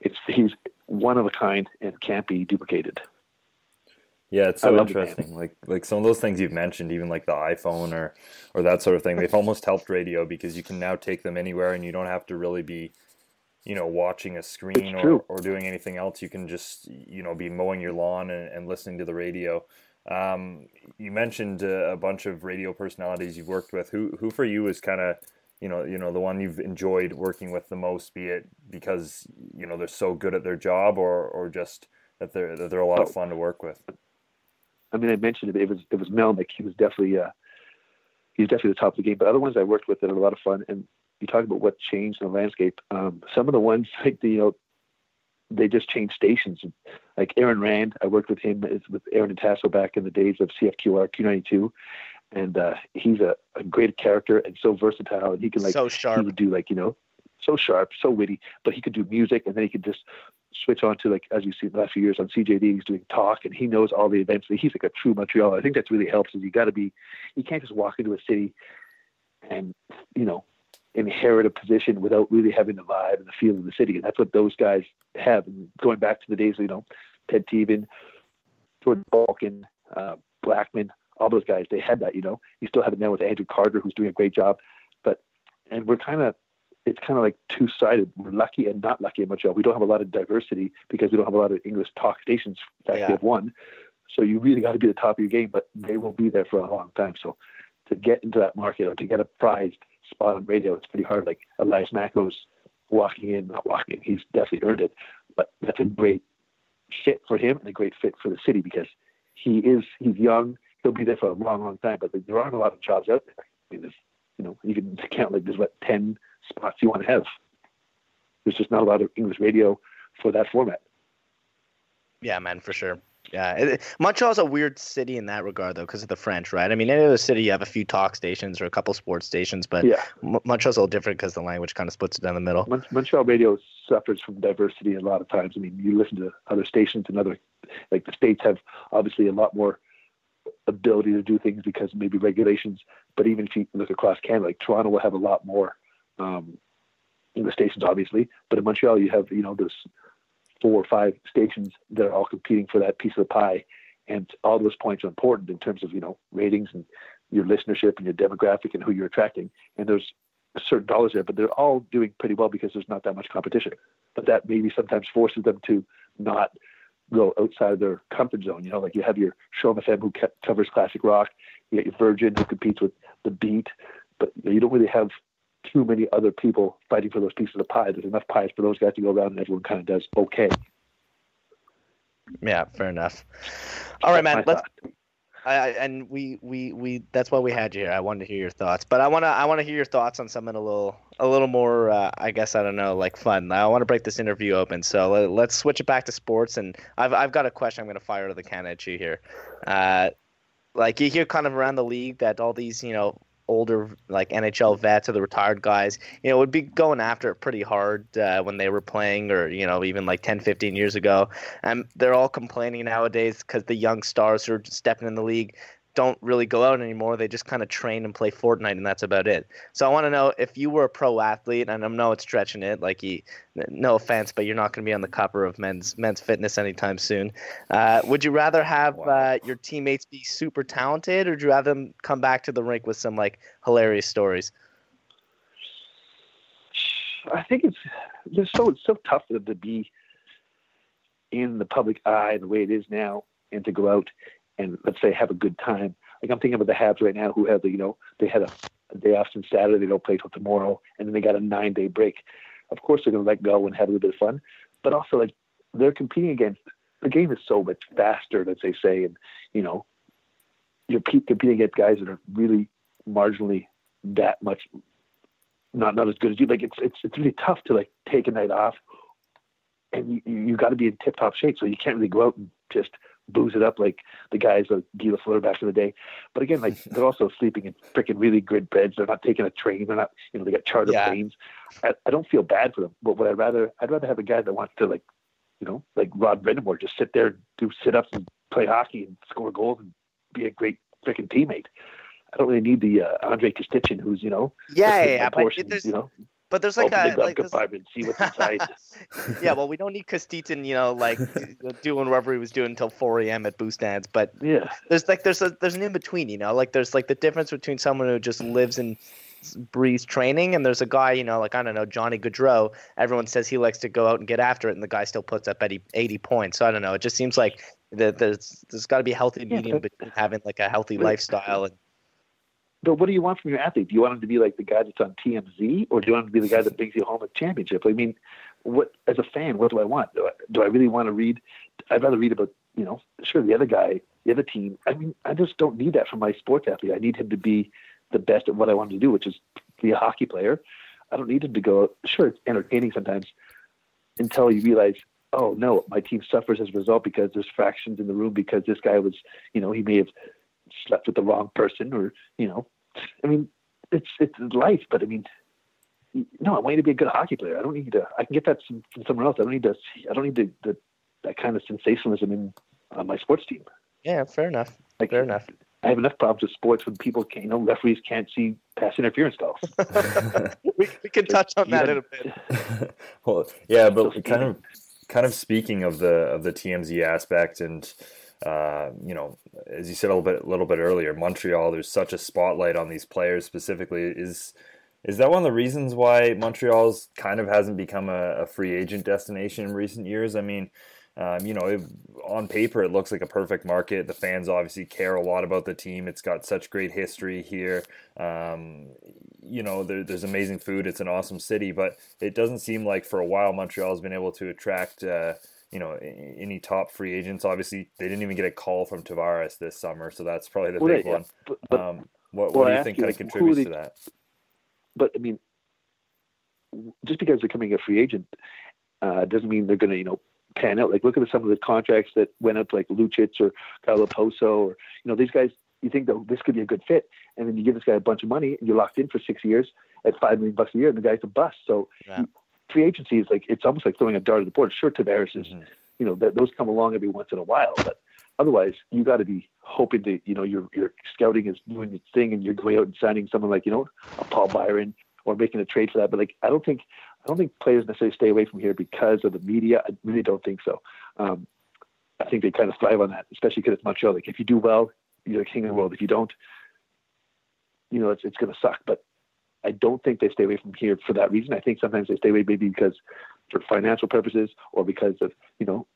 it's he's one of a kind and can't be duplicated. Yeah, it's so interesting. Like like some of those things you've mentioned, even like the iPhone or or that sort of thing, they've almost helped radio because you can now take them anywhere and you don't have to really be, you know, watching a screen or, or doing anything else. You can just you know be mowing your lawn and, and listening to the radio. Um, you mentioned uh, a bunch of radio personalities you've worked with. Who who for you is kind of you know, you know, the one you've enjoyed working with the most, be it because you know they're so good at their job, or or just that they're that they're a lot of fun to work with. I mean, I mentioned it. It was it was Melnick. He was definitely uh, he's definitely the top of the game. But other ones I worked with that are a lot of fun. And you talk about what changed in the landscape. Um, some of the ones like the you know they just changed stations. Like Aaron Rand, I worked with him with Aaron and Tasso back in the days of CFQR Q92, and uh, he's a, a great character and so versatile. And he can like so sharp. He would do like you know, so sharp, so witty. But he could do music, and then he could just switch on to like as you see in the last few years on CJAD, he's doing talk, and he knows all the events. He's like a true Montreal. I think that's really helps. Is you got to be, you can't just walk into a city, and you know, inherit a position without really having the vibe and the feel of the city. And that's what those guys have. And going back to the days, you know, Ted Tevan, Jordan Balkin, uh, Blackman, all those guys, they had that, you know. You still have it now with Andrew Carter, who's doing a great job. But and we're kind of it's kind of like two sided. We're lucky and not lucky in Montreal. We don't have a lot of diversity because we don't have a lot of English talk stations. In fact, yeah. we have one. So you really got to be the top of your game, but they will be there for a long time. So to get into that market or to get a prized spot on radio, it's pretty hard. Like Elias Makos walking in, not walking he's definitely earned it. But that's a great fit for him and a great fit for the city because he is he's young, he'll be there for a long, long time. But there aren't a lot of jobs out there. I mean, there's, you know, you can count like there's what ten spots you want to have. There's just not a lot of English radio for that format. Yeah, man, for sure. Yeah, it, Montreal's a weird city in that regard, though, because of the French, right? I mean, any other city, you have a few talk stations or a couple sports stations, but yeah. M- Montreal's a little different because the language kind of splits it down the middle. Mon- Montreal radio suffers from diversity a lot of times. I mean, you listen to other stations and other, like the states have obviously a lot more ability to do things because maybe regulations. But even if you look across Canada, like Toronto will have a lot more um, English stations, obviously. But in Montreal, you have you know there's four or five stations that are all competing for that piece of the pie, and all those points are important in terms of you know ratings and your listenership and your demographic and who you're attracting. And there's certain dollars there, but they're all doing pretty well because there's not that much competition. But that maybe sometimes forces them to not go outside of their comfort zone. You know, like you have your CHOM FM who covers classic rock, you got your Virgin who competes with the beat, but you don't really have too many other people fighting for those pieces of pie. There's enough pies for those guys to go around, and everyone kind of does okay. Yeah, fair enough. All right, man. Let's. I, and we, we, we. That's why we had you here. I wanted to hear your thoughts, but I wanna, I wanna hear your thoughts on something a little, a little more. Uh, I guess I don't know, like fun. I want to break this interview open, so let, let's switch it back to sports. And I've, I've got a question. I'm gonna fire the can at you here. Uh, like you hear kind of around the league that all these, you know, older like NHL vets or the retired guys, you know, would be going after it pretty hard uh, when they were playing or, you know, even like 10, 15 years ago. And they're all complaining nowadays because the young stars who are stepping in the league don't really go out anymore. They just kind of train and play Fortnite, and that's about it. So I want to know if you were a pro athlete, and I know it's stretching it, like you, no offense, but you're not going to be on the cover of Men's Men's Fitness anytime soon. Uh, would you rather have wow. uh, your teammates be super talented, or do you rather them come back to the rink with some like hilarious stories? I think it's just so it's so tough for them to be in the public eye the way it is now, and to go out and let's say have a good time. Like I'm thinking about the Habs right now, who have the you know they had a, a day off since Saturday, they don't play till tomorrow, and then they got a nine day break. Of course, they're going to let go and have a little bit of fun, but also like they're competing against the game is so much faster, let's say, say, and you know you're competing against guys that are really marginally that much not not as good as you. Like it's it's it's really tough to like take a night off, and you you got to be in tip top shape, so you can't really go out and just booze it up like the guys like Guy Lafleur back in the day. But again, like they're also sleeping in freaking really good beds. They're not taking a train. They're not, you know, they got charter yeah. planes. I, I don't feel bad for them. But what I'd rather, I'd rather have a guy that wants to like, you know, like Rod Brind'Amour, just sit there, do sit ups and play hockey and score goals and be a great freaking teammate. I don't really need the uh, Andrei Kostitsyn, who's you know, yeah, yeah, but you know, but there's like Open a like compartment, see what's inside. yeah, well, we don't need Kostitsyn, you know, like doing whatever he was doing until 4 a.m. at boost stands. But yeah, there's like there's a there's an in between, you know, like there's like the difference between someone who just lives and breathes training, and there's a guy, you know, like I don't know, Johnny Gaudreau. Everyone says he likes to go out and get after it, and the guy still puts up 80, 80 points. So I don't know. It just seems like that there's there's got to be a healthy medium yeah, between having like a healthy lifestyle and but what do you want from your athlete? Do you want him to be like the guy that's on TMZ, or do you want him to be the guy that brings you home a championship? I mean, what as a fan, what do I want? Do I, do I really want to read? I'd rather read about you know, sure the other guy, the other team. I mean, I just don't need that from my sports athlete. I need him to be the best at what I want him to do, which is be a hockey player. I don't need him to go. Sure, it's entertaining sometimes until you realize, oh no, my team suffers as a result because there's fractions in the room because this guy was, you know, he may have slept with the wrong person or you know i mean it's it's life but i mean no i want you to be a good hockey player. I don't need to i can get that from somewhere else. I don't need to i don't need to, the, that kind of sensationalism in on my sports team. Yeah fair enough. Like, fair enough. I have enough problems with sports when people can't, you know, referees can't see pass interference calls. we, we can touch on that in a bit. well, yeah, but so kind of, kind of speaking of the of the TMZ aspect and uh, you know, as you said a little bit, a little bit earlier, Montreal. There's such a spotlight on these players specifically. Is is that one of the reasons why Montreal's kind of hasn't become a, a free agent destination in recent years? I mean, um, you know, it, on paper it looks like a perfect market. The fans obviously care a lot about the team. It's got such great history here. Um, you know, there, there's amazing food. It's an awesome city, but it doesn't seem like for a while Montreal has been able to attract. Uh, you know any top free agents. Obviously, they didn't even get a call from Tavares this summer, so that's probably the well, big yeah, one. But, but, um, what, well, what do you think kind of contributes they, to that? But I mean, just because they're coming a free agent uh, doesn't mean they're going to you know pan out. Like look at some of the contracts that went up, like Lucic or Kyle Okposo, or you know these guys. You think that this could be a good fit, and then you give this guy a bunch of money, and you're locked in for six years at five million bucks a year, and the guy's a bust. So yeah free agency is like it's almost like throwing a dart at the board. Sure, Tavares is, mm-hmm. you know, that those come along every once in a while, but otherwise you got to be hoping to, you know, your your scouting is doing its thing, and you're going out and signing someone like you know a Paul Byron or making a trade for that. But like I don't think I don't think players necessarily stay away from here because of the media. I really don't think so. Um, I think they kind of thrive on that, especially because it's Montreal. Like if you do well, you're the king of the world. If you don't, you know, it's it's going to suck. But I don't think they stay away from here for that reason. I think sometimes they stay away maybe because for financial purposes or because of you know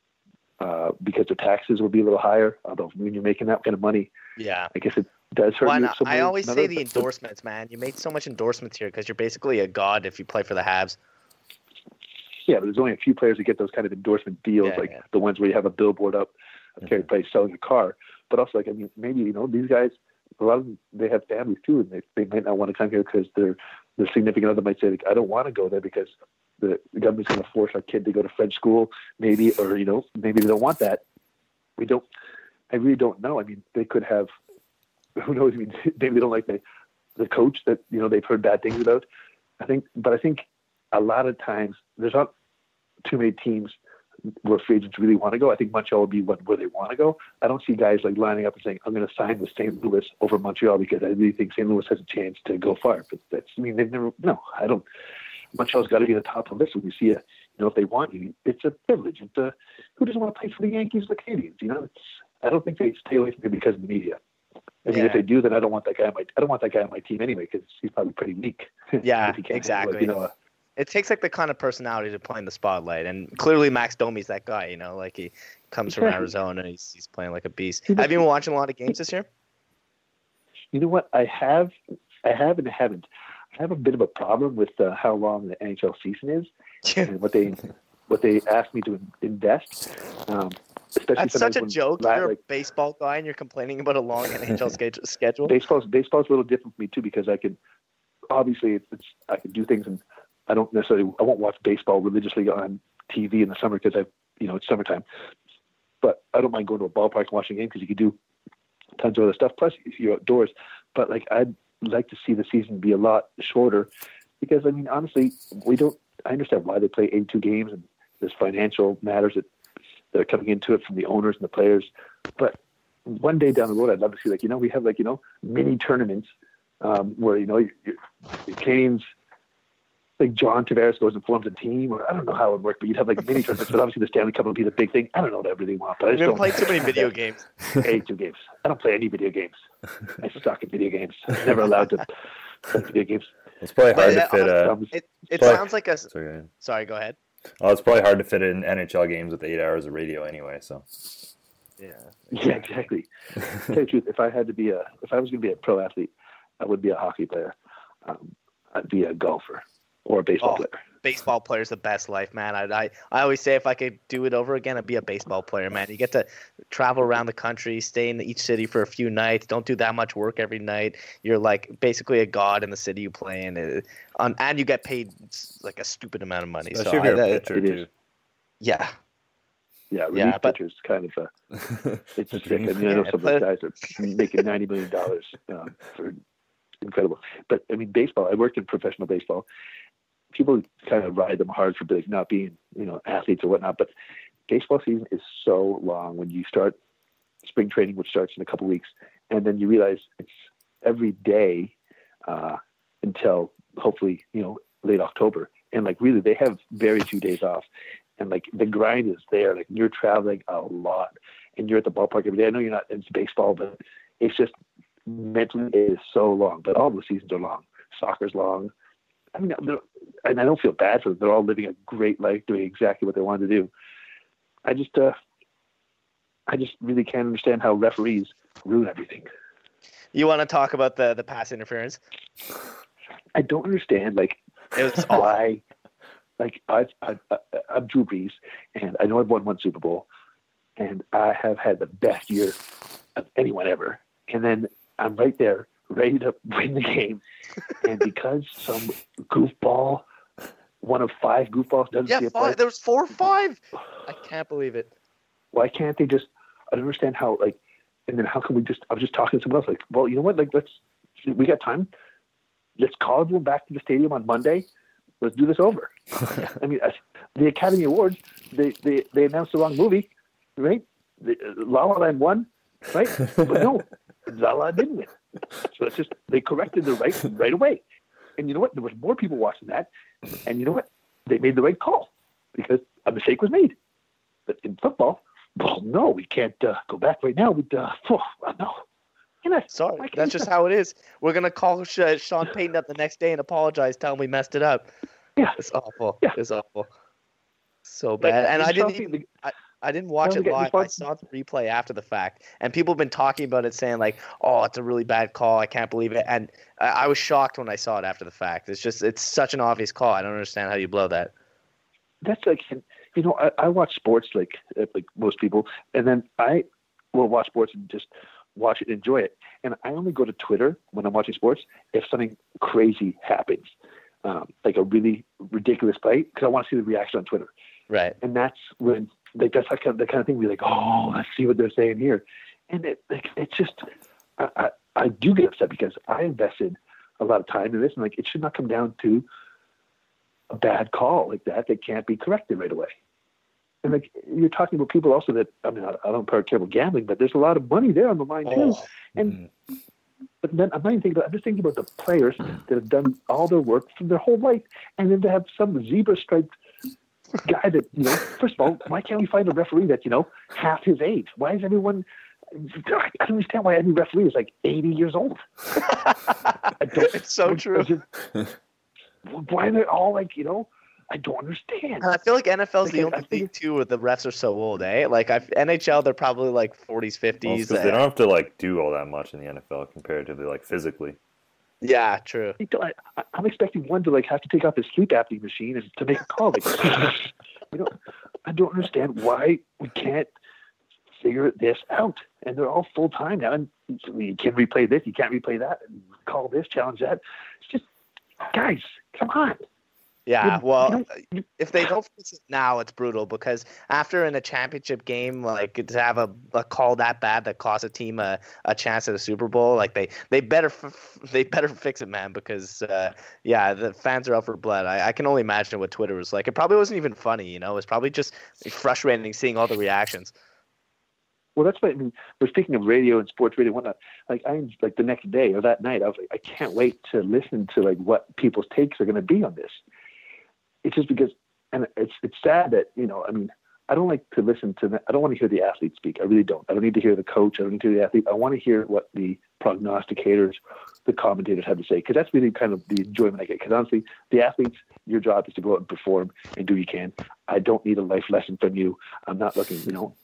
uh, because the taxes will be a little higher. Although when you're making that kind of money, yeah, I guess it does hurt Why not? I always another- say the endorsements, man. You made so much endorsements here because you're basically a god if you play for the Habs. Yeah, but there's only a few players that get those kind of endorsement deals, Yeah, like yeah. the ones where you have a billboard up of Carey. Price selling a car. But also, like, I mean, maybe you know these guys. A lot of them, they have families too, and they, they might not want to come here because their their significant other might say, like, I don't want to go there because the, government's going to force our kid to go to French school, maybe, or you know, maybe they don't want that. We don't. I really don't know. I mean, they could have. Who knows? I mean, maybe they don't like the the coach that you know they've heard bad things about. I think, but I think a lot of times there's not too many teams where free agents really want to go. I think Montreal will be what, where they want to go. I don't see guys like lining up and saying, "I'm going to sign with St. Louis over Montreal" because I really think St. Louis has a chance to go far. But that's, I mean, they've never. No, I don't. Montreal's got to be the top of the list when you see a, you know, if they want you, it's a privilege. It's a, who doesn't want to play for the Yankees, the Canadiens? You know, it's. I don't think they stay away from it because of the media. I mean, Yeah. if they do, then I don't want that guy on my. I don't want that guy on my team anyway because he's probably pretty weak. Yeah, If he can't handle it, exactly. you know, It takes like the kind of personality to play in the spotlight, and clearly Max Domi's that guy. You know, like he comes from Arizona, and he's he's playing like a beast. Have you been watching a lot of games this year? You know what? I have, I have, and haven't. I have a bit of a problem with uh, how long the NHL season is and what they, what they asked me to invest. Um, especially That's such a joke. You're a like, baseball guy, and you're complaining about a long NHL schedule. baseball's baseball's a little different for me too because I can, obviously, it's, it's I can do things and I don't necessarily I won't watch baseball religiously on TV in the summer because I you know it's summertime, but I don't mind going to a ballpark and watching a game because you can do tons of other stuff. Plus you're outdoors, but like I'd like to see the season be a lot shorter because I mean honestly we don't I understand why they play 82 games and there's financial matters that that are coming into it from the owners and the players, but one day down the road, I'd love to see like you know we have like you know mini tournaments um, where you know you, you, the Canes, like John Tavares goes and forms a team, or I don't know how it would work, but you'd have like mini tournaments. But obviously the Stanley Cup would be the big thing. I don't know what I really want, but I just been don't playing too many video games. play two games. I don't play any video games. I suck at video games. i Never allowed to play video games. It's probably hard But, to fit uh, a. It it Sorry. sounds like a. Sorry. Sorry, go ahead. Oh, it's probably hard to fit in NHL games with eight hours of radio anyway. So. Yeah. yeah, exactly. To tell you the truth, if I had to be a, if I was going to be a pro athlete, I would be a hockey player. Um, I'd be a golfer or a baseball Oh. player. baseball player's the best life, man. I, I I always say if I could do it over again, I'd be a baseball player, man. You get to travel around the country, stay in each city for a few nights, don't do that much work every night. You're like basically a god in the city you play in, on, and you get paid like a stupid amount of money. Especially so if you're I- a that- pitcher it too. yeah, Yeah, relief Yeah, but- pitchers kind of. a it's The sick. I dream. mean, I know Yeah, some of those guys are making ninety million dollars um, for incredible. But I mean, baseball. I worked in professional baseball. People kind of ride them hard for like not being, you know, athletes or whatnot. But baseball season is so long when you start spring training, which starts in a couple weeks, and then you realize it's every day uh, until hopefully you know late October. And like really, they have very few days off, and like the grind is there. Like you're traveling a lot, and you're at the ballpark every day. I know you're not into baseball, but it's just mentally it is so long. But all the seasons are long. Soccer's long. I mean, and I don't feel bad for them. They're all living a great life, doing exactly what they want to do. I just, uh, I just really can't understand how referees ruin everything. you want to talk about the the pass interference? I don't understand like It was why. Like I've, I've I'm Drew Brees, and I know I've won one Super Bowl, and I have had the best year of anyone ever. And then I'm right there, ready to win the game, and because some goofball, one of five goofballs doesn't Yeah, see a play, five, there was four or five. I can't believe it. why can't they just? I don't understand how like, and then how can we just? I was just talking to someone else like, well, you know what? Like, let's we got time. Let's call everyone back to the stadium on Monday. Let's do this over. I mean, the Academy Awards they they they announced the wrong movie, right? The, La La Land won, right? But no, La La didn't win. So it's just they corrected the right right away. And you know what? There was more people watching that, and you know what? They made the right call because a mistake was made. But in football, well, no, we can't uh, go back right now. We'd, uh, oh, no. I? Sorry, that's just how it is. We're gonna call Sean Payton up the next day and apologize, tell him we messed it up. Yeah. It's awful. Yeah. It's awful. So Like, bad. and I didn't even. the, I didn't watch it live. I saw the replay after the fact, and people have been talking about it, saying like, "Oh, it's a really bad call. I can't believe it." And I, I was shocked when I saw it after the fact. It's just it's such an obvious call. I don't understand how you blow that. That's like, you know, I, I watch sports like uh, like most people, and then I will watch sports and just watch it, and enjoy it. And I only go to Twitter when I'm watching sports if something crazy happens, um, like a really ridiculous play, because I want to see the reaction on Twitter. Right. And that's when like that's like kind of, the kind of thing we like. Oh, let's see what they're saying here, and it like it's just I, I, I do get upset because I invested a lot of time in this, and like it should not come down to a bad call like that that can't be corrected right away. And like you're talking about people also that I mean I, I don't care about gambling, but there's a lot of money there on the line too. Oh. And mm-hmm. but then I'm not even thinking about I'm just thinking about the players that have done all their work from their whole life, and then to have some zebra striped guy that you know. First of all, why can't we find a referee that you know half his age? Why is everyone? I don't understand why every referee is like 80 years old. it's so true. why are they all like you know? I don't understand. I feel like NFL's like, the only league too where the refs are so old, eh? Like I, NHL, they're probably like 40s, 50s. Well, they don't have to like do all that much in the NFL compared to the like physically. Yeah, true. I, am expecting one to like have to take off his sleep apnea machine and to make a call. Like, you know, I don't understand why we can't figure this out. And they're all full time now, and you can replay this, you can't replay that, call this, challenge that. It's just, guys, come on. Yeah, well, if they don't fix it now, it's brutal because after in a championship game, like to have a, a call that bad that costs a team a, a chance at a Super Bowl, like they they better f- they better fix it, man. Because uh, yeah, the fans are out for blood. I, I can only imagine what Twitter was like. It probably wasn't even funny, you know. It was probably just frustrating seeing all the reactions. Well, that's what I mean. We're speaking of radio and sports radio and whatnot. Like I like the next day or that night, I was like, I can't wait to listen to like what people's takes are going to be on this it's just because, and it's it's sad that you know, I mean, I don't like to listen to. I don't want to hear the athlete speak. I really don't. I don't need to hear the coach. I don't need to hear the athlete. I want to hear what the prognosticators, the commentators have to say, because that's really kind of the enjoyment I get. Because honestly, the athletes, your job is to go out and perform and do what you can. I don't need a life lesson from you. I'm not looking, you know,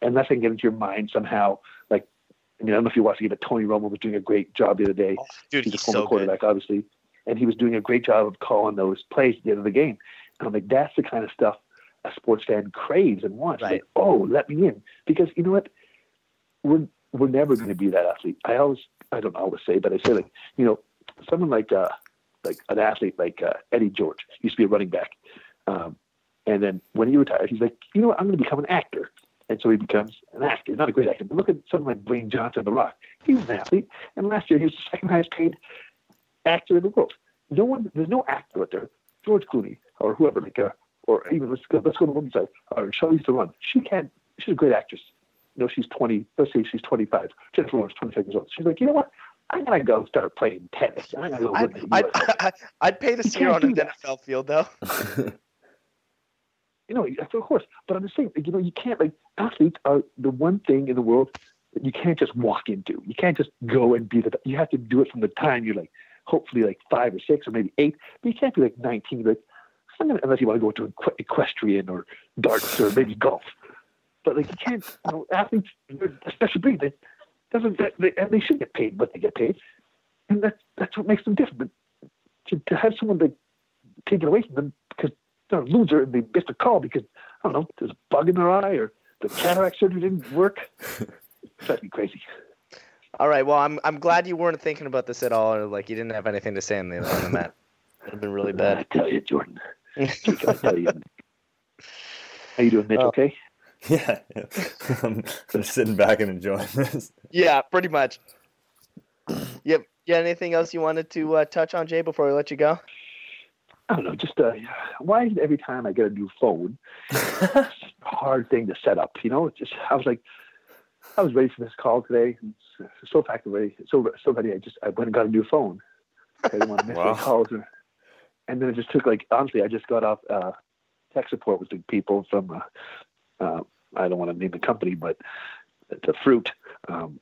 unless I can get into your mind somehow. Like, I mean, I don't know if you watched it, but Tony Romo was doing a great job the other day. Oh, dude, he's, he's a former so quarterback, good. obviously and he was doing a great job of calling those plays at the end of the game. And I'm like, that's the kind of stuff a sports fan craves and wants. Right. Like, oh, let me in, because you know what, we're we're never going to be that athlete. I always, I don't always say, but I say like, you know, someone like uh, like an athlete like uh, Eddie George used to be a running back, um, and then when he retired, he's like, you know what, I'm going to become an actor. And so he becomes an actor, not a great actor. But look at someone like Dwayne Johnson, The Rock. He was an athlete, and last year he was the second highest paid actor in the world. No one, there's no actor out there, George Clooney or whoever, like, uh, or even let's go, let's go to the women's side, or Charlize Theron. She can't. She's a great actress. You know, she's 20. Let's say she's 25. Jennifer Lawrence, 25 years old. She's like, you know what? I'm gonna go start playing tennis. I'm gonna go I'd, I'd, I'd, I'd, pay to see her on an NFL field, though. you know, of course. But I'm just saying, you know, you can't like athletes are the one thing in the world that you can't just walk into. You can't just go and be the. You have to do it from the time you're like hopefully like five or six or maybe eight. But you can't be like 19, like, gonna, unless you want to go to equestrian or darts or maybe golf. But like you can't, you know, athletes, especially breed, they doesn't, they, and they should get paid what they get paid, and that's that's what makes them different. But to, to have someone like taken away from them because they're a loser and they missed a call because I don't know, there's a bug in their eye or the cataract surgery didn't work, drives me crazy. All right. Well, I'm I'm glad you weren't thinking about this at all, or like you didn't have anything to say on the on the mat. It would have been really bad. I tell you, Jordan. I tell you. How you doing, Mitch? Oh. Okay. Yeah, yeah. I'm just sitting back and enjoying this. Yeah, pretty much. Yep. You got anything else you wanted to uh, touch on, Jay, before we let you go? I don't know. Just uh, why is it every time I get a new phone, it's a hard thing to set up? You know, it's just I was like, I was ready for this call today. So fact ready, so so ready. I just I went and got a new phone. I didn't want to miss wow. calls. And then it just took like honestly, I just got off uh, tech support with the people from. Uh, uh, I don't want to name the company, but the fruit. Um,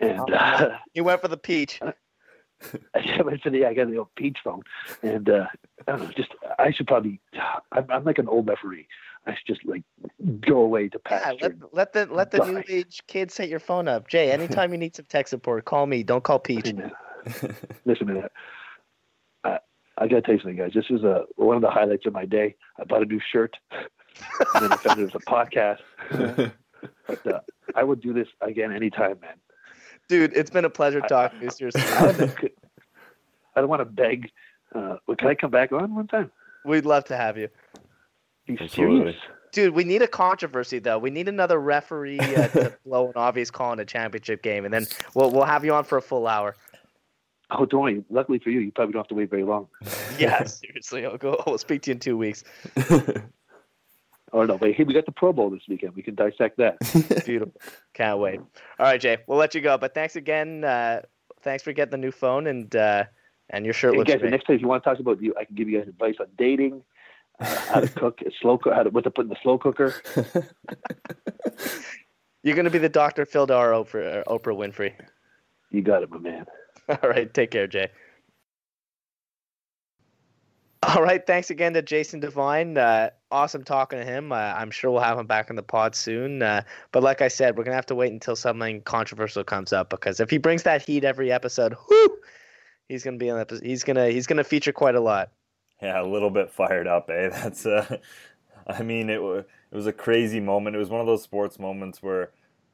and uh, you went for the peach. I went for the I got the old peach phone, and uh, I don't know. Just I should probably. I'm, I'm like an old referee. I should just like go away to pasture. Yeah, let, let the let the die. new age kids set your phone up. Jay, anytime you need some tech support, call me. Don't call Peach. Listen to that. I, I gotta tell you something, guys. This is a one of the highlights of my day. I bought a new shirt, and then I found it was a podcast. but uh, I would do this again anytime, man. Dude, it's been a pleasure talking to you. Seriously. I don't want to beg. Uh, can I come back on one time? We'd love to have you. Be serious. Dude, we need a controversy though. We need another referee uh, to blow an obvious call in a championship game, and then we'll we'll have you on for a full hour. Oh, don't worry. Luckily for you, you probably don't have to wait very long. yeah, seriously. I'll go. I'll speak to you in two weeks. oh no, but hey, we got the Pro Bowl this weekend. We can dissect that. Beautiful. Can't wait. All right, Jay. We'll let you go. But thanks again. Uh, thanks for getting the new phone and uh, and your shirt hey, looks guys, great. Next time, if you want to talk about you, I can give you guys advice on dating how to cook a slow cook, how to what to put in the slow cooker. You're gonna be the Dr. Phil Dar Oprah, Oprah Winfrey. You got it, my man. All right, take care, Jay. All right, thanks again to Jason Devine. Uh, awesome talking to him. Uh, I'm sure we'll have him back in the pod soon. Uh, but like I said, we're gonna have to wait until something controversial comes up because if he brings that heat every episode, whoo, he's gonna be on. He's gonna he's gonna feature quite a lot. Yeah, a little bit fired up, eh? That's uh, I mean, it was it was a crazy moment. It was one of those sports moments where.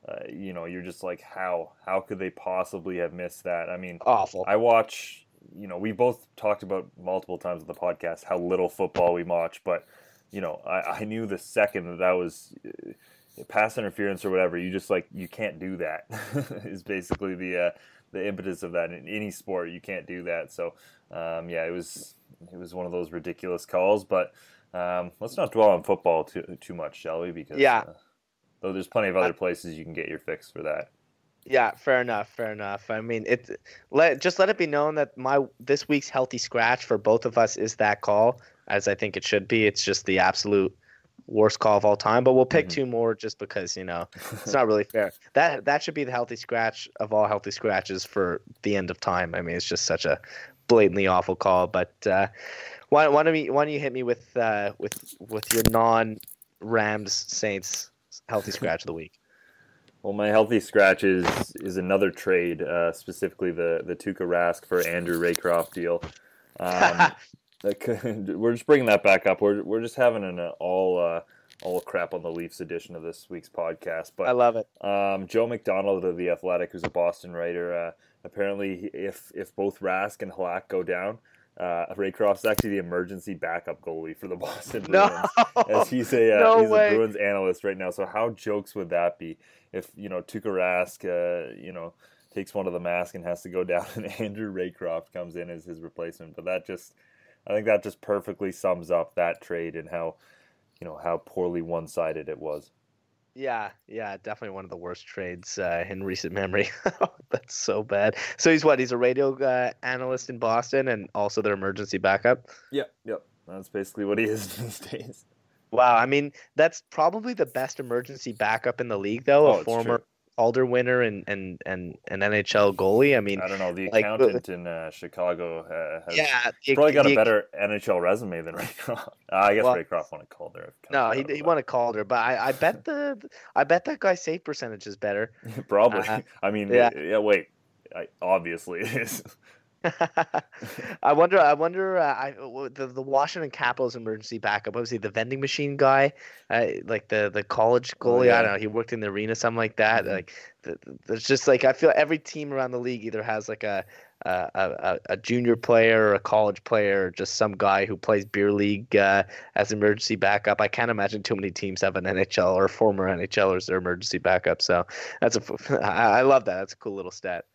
Uh, you know, you're just like, how how could they possibly have missed that? I mean, awful. I watch. You know, we both talked about multiple times on the podcast how little football we watch, but you know, I, I knew the second that that was uh, pass interference or whatever. You just like you can't do that. is basically the uh, the impetus of that in any sport. You can't do that. So um, yeah, it was it was one of those ridiculous calls. But um, let's not dwell on football too too much, shall we? Because yeah, uh, though there's plenty of other places you can get your fix for that. Yeah, fair enough, fair enough. I mean, it let just let it be known that my this week's healthy scratch for both of us is that call, as I think it should be. It's just the absolute worst call of all time, but we'll pick mm-hmm. two more just because you know it's not really fair. That that should be the healthy scratch of all healthy scratches for the end of time. I mean, it's just such a blatantly awful call. But uh, why, why don't we, why don't you hit me with uh, with with your non Rams Saints healthy scratch of the week? Well, my healthy scratch is is another trade, uh, specifically the the Tuukka Rask for Andrew Raycroft deal. Um, we're just bringing that back up. We're we're just having an all uh, all crap on the Leafs edition of this week's podcast. But I love it. Um, Joe McDonald of the Athletic, who's a Boston writer, uh, apparently if if both Rask and Halak go down, uh, Raycroft's actually the emergency backup goalie for the Boston Bruins, no. as he's a uh, no he's way. a Bruins analyst right now. So how jokes would that be if you know Tuukka Rask, uh, you know, takes one of the mask and has to go down, and Andrew Raycroft comes in as his replacement? But that just, I think that just perfectly sums up that trade and how, you know, how poorly one sided it was. Yeah, yeah, definitely one of the worst trades uh, in recent memory. That's so bad. So he's what? He's a radio uh, analyst in Boston and also their emergency backup. Yep, yep. That's basically what he is these days. Wow, I mean that's probably the best emergency backup in the league, though. Oh, a former true. Calder winner and and and an NHL goalie. I mean, I don't know. The like, accountant in uh, Chicago uh, has yeah, the, probably got the, a better NHL resume than Raycroft. Uh, I guess well, Raycroft won a Calder. No, he, he won a Calder, but I, I bet the I bet that guy's save percentage is better. probably. Uh, I mean, yeah. yeah wait, I, obviously it is. I wonder. I wonder. Uh, I the the Washington Capitals emergency backup. Obviously. The vending machine guy, uh, like the the college oh, goalie. Oh, yeah. I don't know. He worked in the arena, something like that. Mm-hmm. Like there's just like I feel every team around the league either has like a a, a, a junior player or a college player, or just some guy who plays beer league uh, as emergency backup. I can't imagine too many teams have an NHL or former NHL as their emergency backup. So that's a I love that. That's a cool little stat.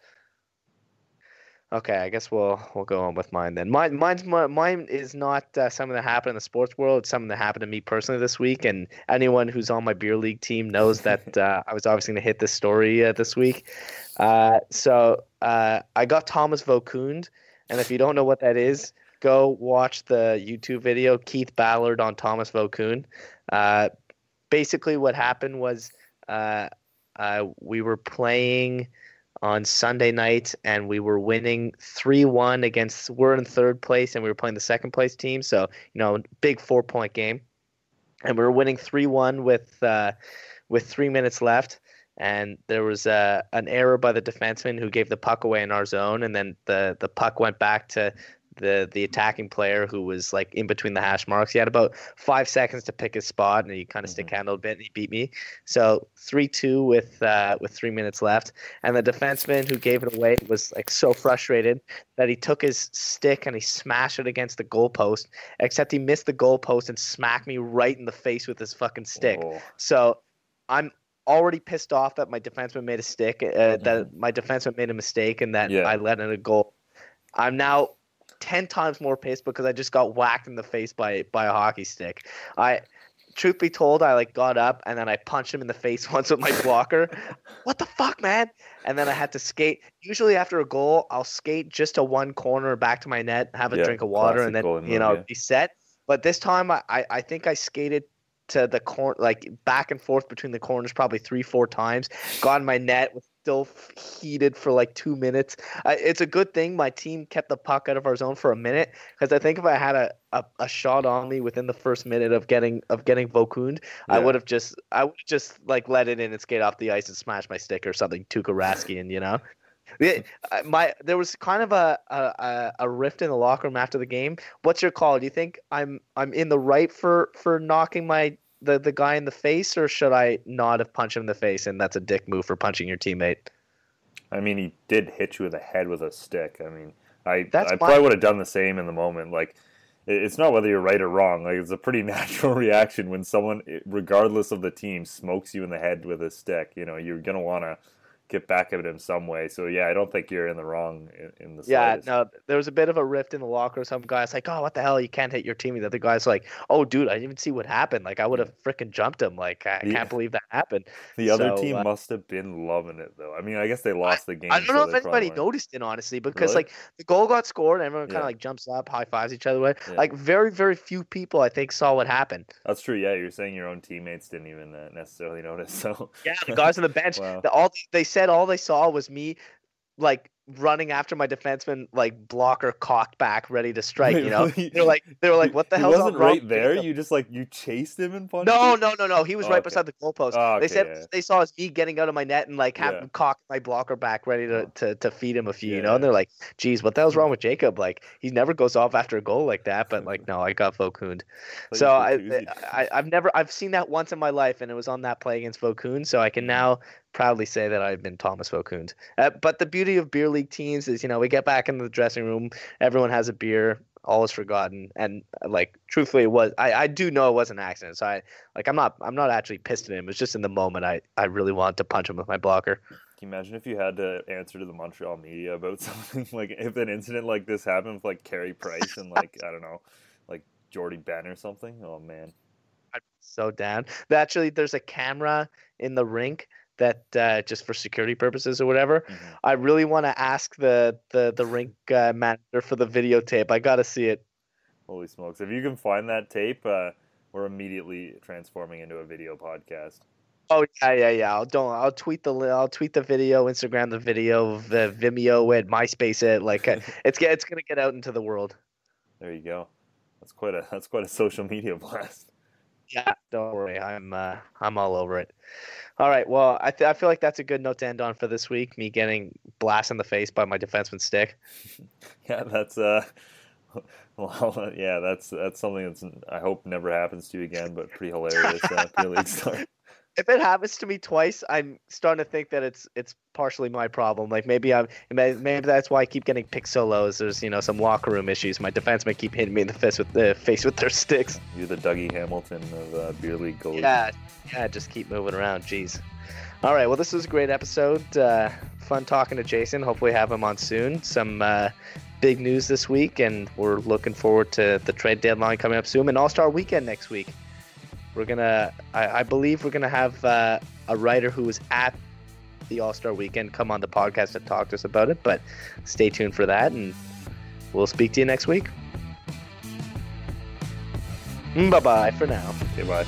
Okay, I guess we'll we'll go on with mine then. Mine mine's mine is not uh, something that happened in the sports world. It's something that happened to me personally this week, and anyone who's on my beer league team knows that uh, I was obviously going to hit this story uh, this week. Uh, so uh, I got Thomas Vokoun, and if you don't know what that is, go watch the YouTube video Keith Ballard on Thomas Vokoun. Uh, basically, what happened was we were playing on Sunday night, and we were winning three one against. We're in third place, and we were playing the second place team. So you know, big four point game. and we were winning three one with uh, with three minutes left. And there was uh, an error by the defenseman who gave the puck away in our zone, and then the the puck went back to the the attacking player who was like in between the hash marks. He had about five seconds to pick his spot, and he kind of mm-hmm. stick handled a bit, and he beat me. So three two with uh, with three minutes left, and the defenseman who gave it away was like so frustrated that he took his stick and he smashed it against the goalpost. Except he missed the goalpost and smacked me right in the face with his fucking stick. Oh. So I'm already pissed off that my defenseman made a stick, uh, mm-hmm. that my defenseman made a mistake, and that yeah. I let in a goal. I'm now ten times more pissed because I just got whacked in the face by by a hockey stick. I truth be told, I like got up and then I punched him in the face once with my blocker. what the fuck, man? And then I had to skate. Usually after a goal, I'll skate just to one corner back to my net, have a yeah, drink of water, and then you know yeah. be set. But this time, I I think I skated to the corner, like back and forth between the corners, probably three, four times. Got in my net, was still heated for like two minutes. Uh, it's a good thing my team kept the puck out of our zone for a minute because I think if I had a, a, a, shot on me within the first minute of getting of getting Vokund, yeah. I would have just I would just like let it in and skate off the ice and smash my stick or something, Tuukka Raskinen, you know. my there was kind of a, a a rift in the locker room after the game. What's your call? Do you think I'm I'm in the right for for knocking my the the guy in the face, or should I not have punched him in the face and that's a dick move for punching your teammate? I mean, he did hit you in the head with a stick. I mean, I that's I probably would have done the same in the moment. Like, it's not whether you're right or wrong. Like, it's a pretty natural reaction when someone, regardless of the team, smokes you in the head with a stick. You know, you're gonna want to get back at him some way. So yeah, I don't think you're in the wrong in, in the yeah. Slightest. No, there was a bit of a rift in the locker. Some guys like, oh, what the hell? You can't hit your teammate. The other guy's like, oh, dude, I didn't even see what happened. Like I would have freaking jumped him. Like I can't believe that happened. The other team uh, must have been loving it though. I mean, I guess they lost the game. I don't so know if anybody noticed it honestly, because really? like the goal got scored and everyone kind of yeah. like jumps up, high fives each other. Way. Yeah. Like very, very few people I think saw what happened. That's true. Yeah, you're saying your own teammates didn't even uh, necessarily notice. So yeah, the guys on the bench, wow. the, all they said all they saw was me like running after my defenseman like blocker cocked back ready to strike you know? They're like they were like what the hell wasn't right there? You just like you chased him and punched no him? no no no. He was oh, right okay. beside the goalpost. Oh, okay, they said yeah. they saw as me getting out of my net and like having yeah. cocked my blocker back ready to, to, to feed him a few yeah. you know? And they're like geez what the hell's wrong with jacob? Like he never goes off after a goal like that. But like no i got Vokund so I, I i've never i've seen that once in my life and it was on that play against Vokund so i can hmm. now proudly say that I've been Thomas Vokund. Uh, but the beauty of beer league teams is, you know, we get back into the dressing room, everyone has a beer, all is forgotten, and uh, like truthfully, it was. I, I do know it was an accident, so I like I'm not I'm not actually pissed at him. It's just in the moment I I really wanted to punch him with my blocker. Can you imagine if you had to answer to the Montreal media about something like if an incident like this happened with like Carey Price and like I don't know, like Jordie Benn or something? Oh man. I'm so down. Actually, there's a camera in the rink that uh, just for security purposes or whatever. Mm-hmm. I really want to ask the the the rink uh, manager for the videotape. I got to see it. Holy smokes! If you can find that tape, uh, we're immediately transforming into a video podcast. Oh yeah, yeah, yeah. I'll don't. I'll tweet the. I'll tweet the video, Instagram the video, the Vimeo it, MySpace it. Like uh, it's it's gonna get out into the world. There you go. That's quite a that's quite a social media blast. Yeah, don't worry. I'm uh, I'm all over it. All right. Well, I, th- I feel like that's a good note to end on for this week. Me getting blasted in the face by my defenseman stick. yeah, that's uh, well, yeah, that's that's something that's I hope never happens to you again, but pretty hilarious. Uh, league start if it happens to me twice, I'm starting to think that it's it's partially my problem. Like maybe I'm maybe that's why I keep getting pick solos. There's you know some locker room issues. My defensemen keep hitting me in the face with the face with their sticks. You're the Dougie Hamilton of uh, beer league goalies. Yeah, yeah. Just keep moving around. Jeez. All right. Well, this was a great episode. Uh, fun talking to Jason. Hopefully, have him on soon. Some uh, big news this week, and we're looking forward to the trade deadline coming up soon and All Star Weekend next week. We're gonna, I, I believe, we're gonna have uh, a writer who was at the All Star Weekend come on the podcast to talk to us about it. But stay tuned for that, and we'll speak to you next week. Bye bye for now. Goodbye.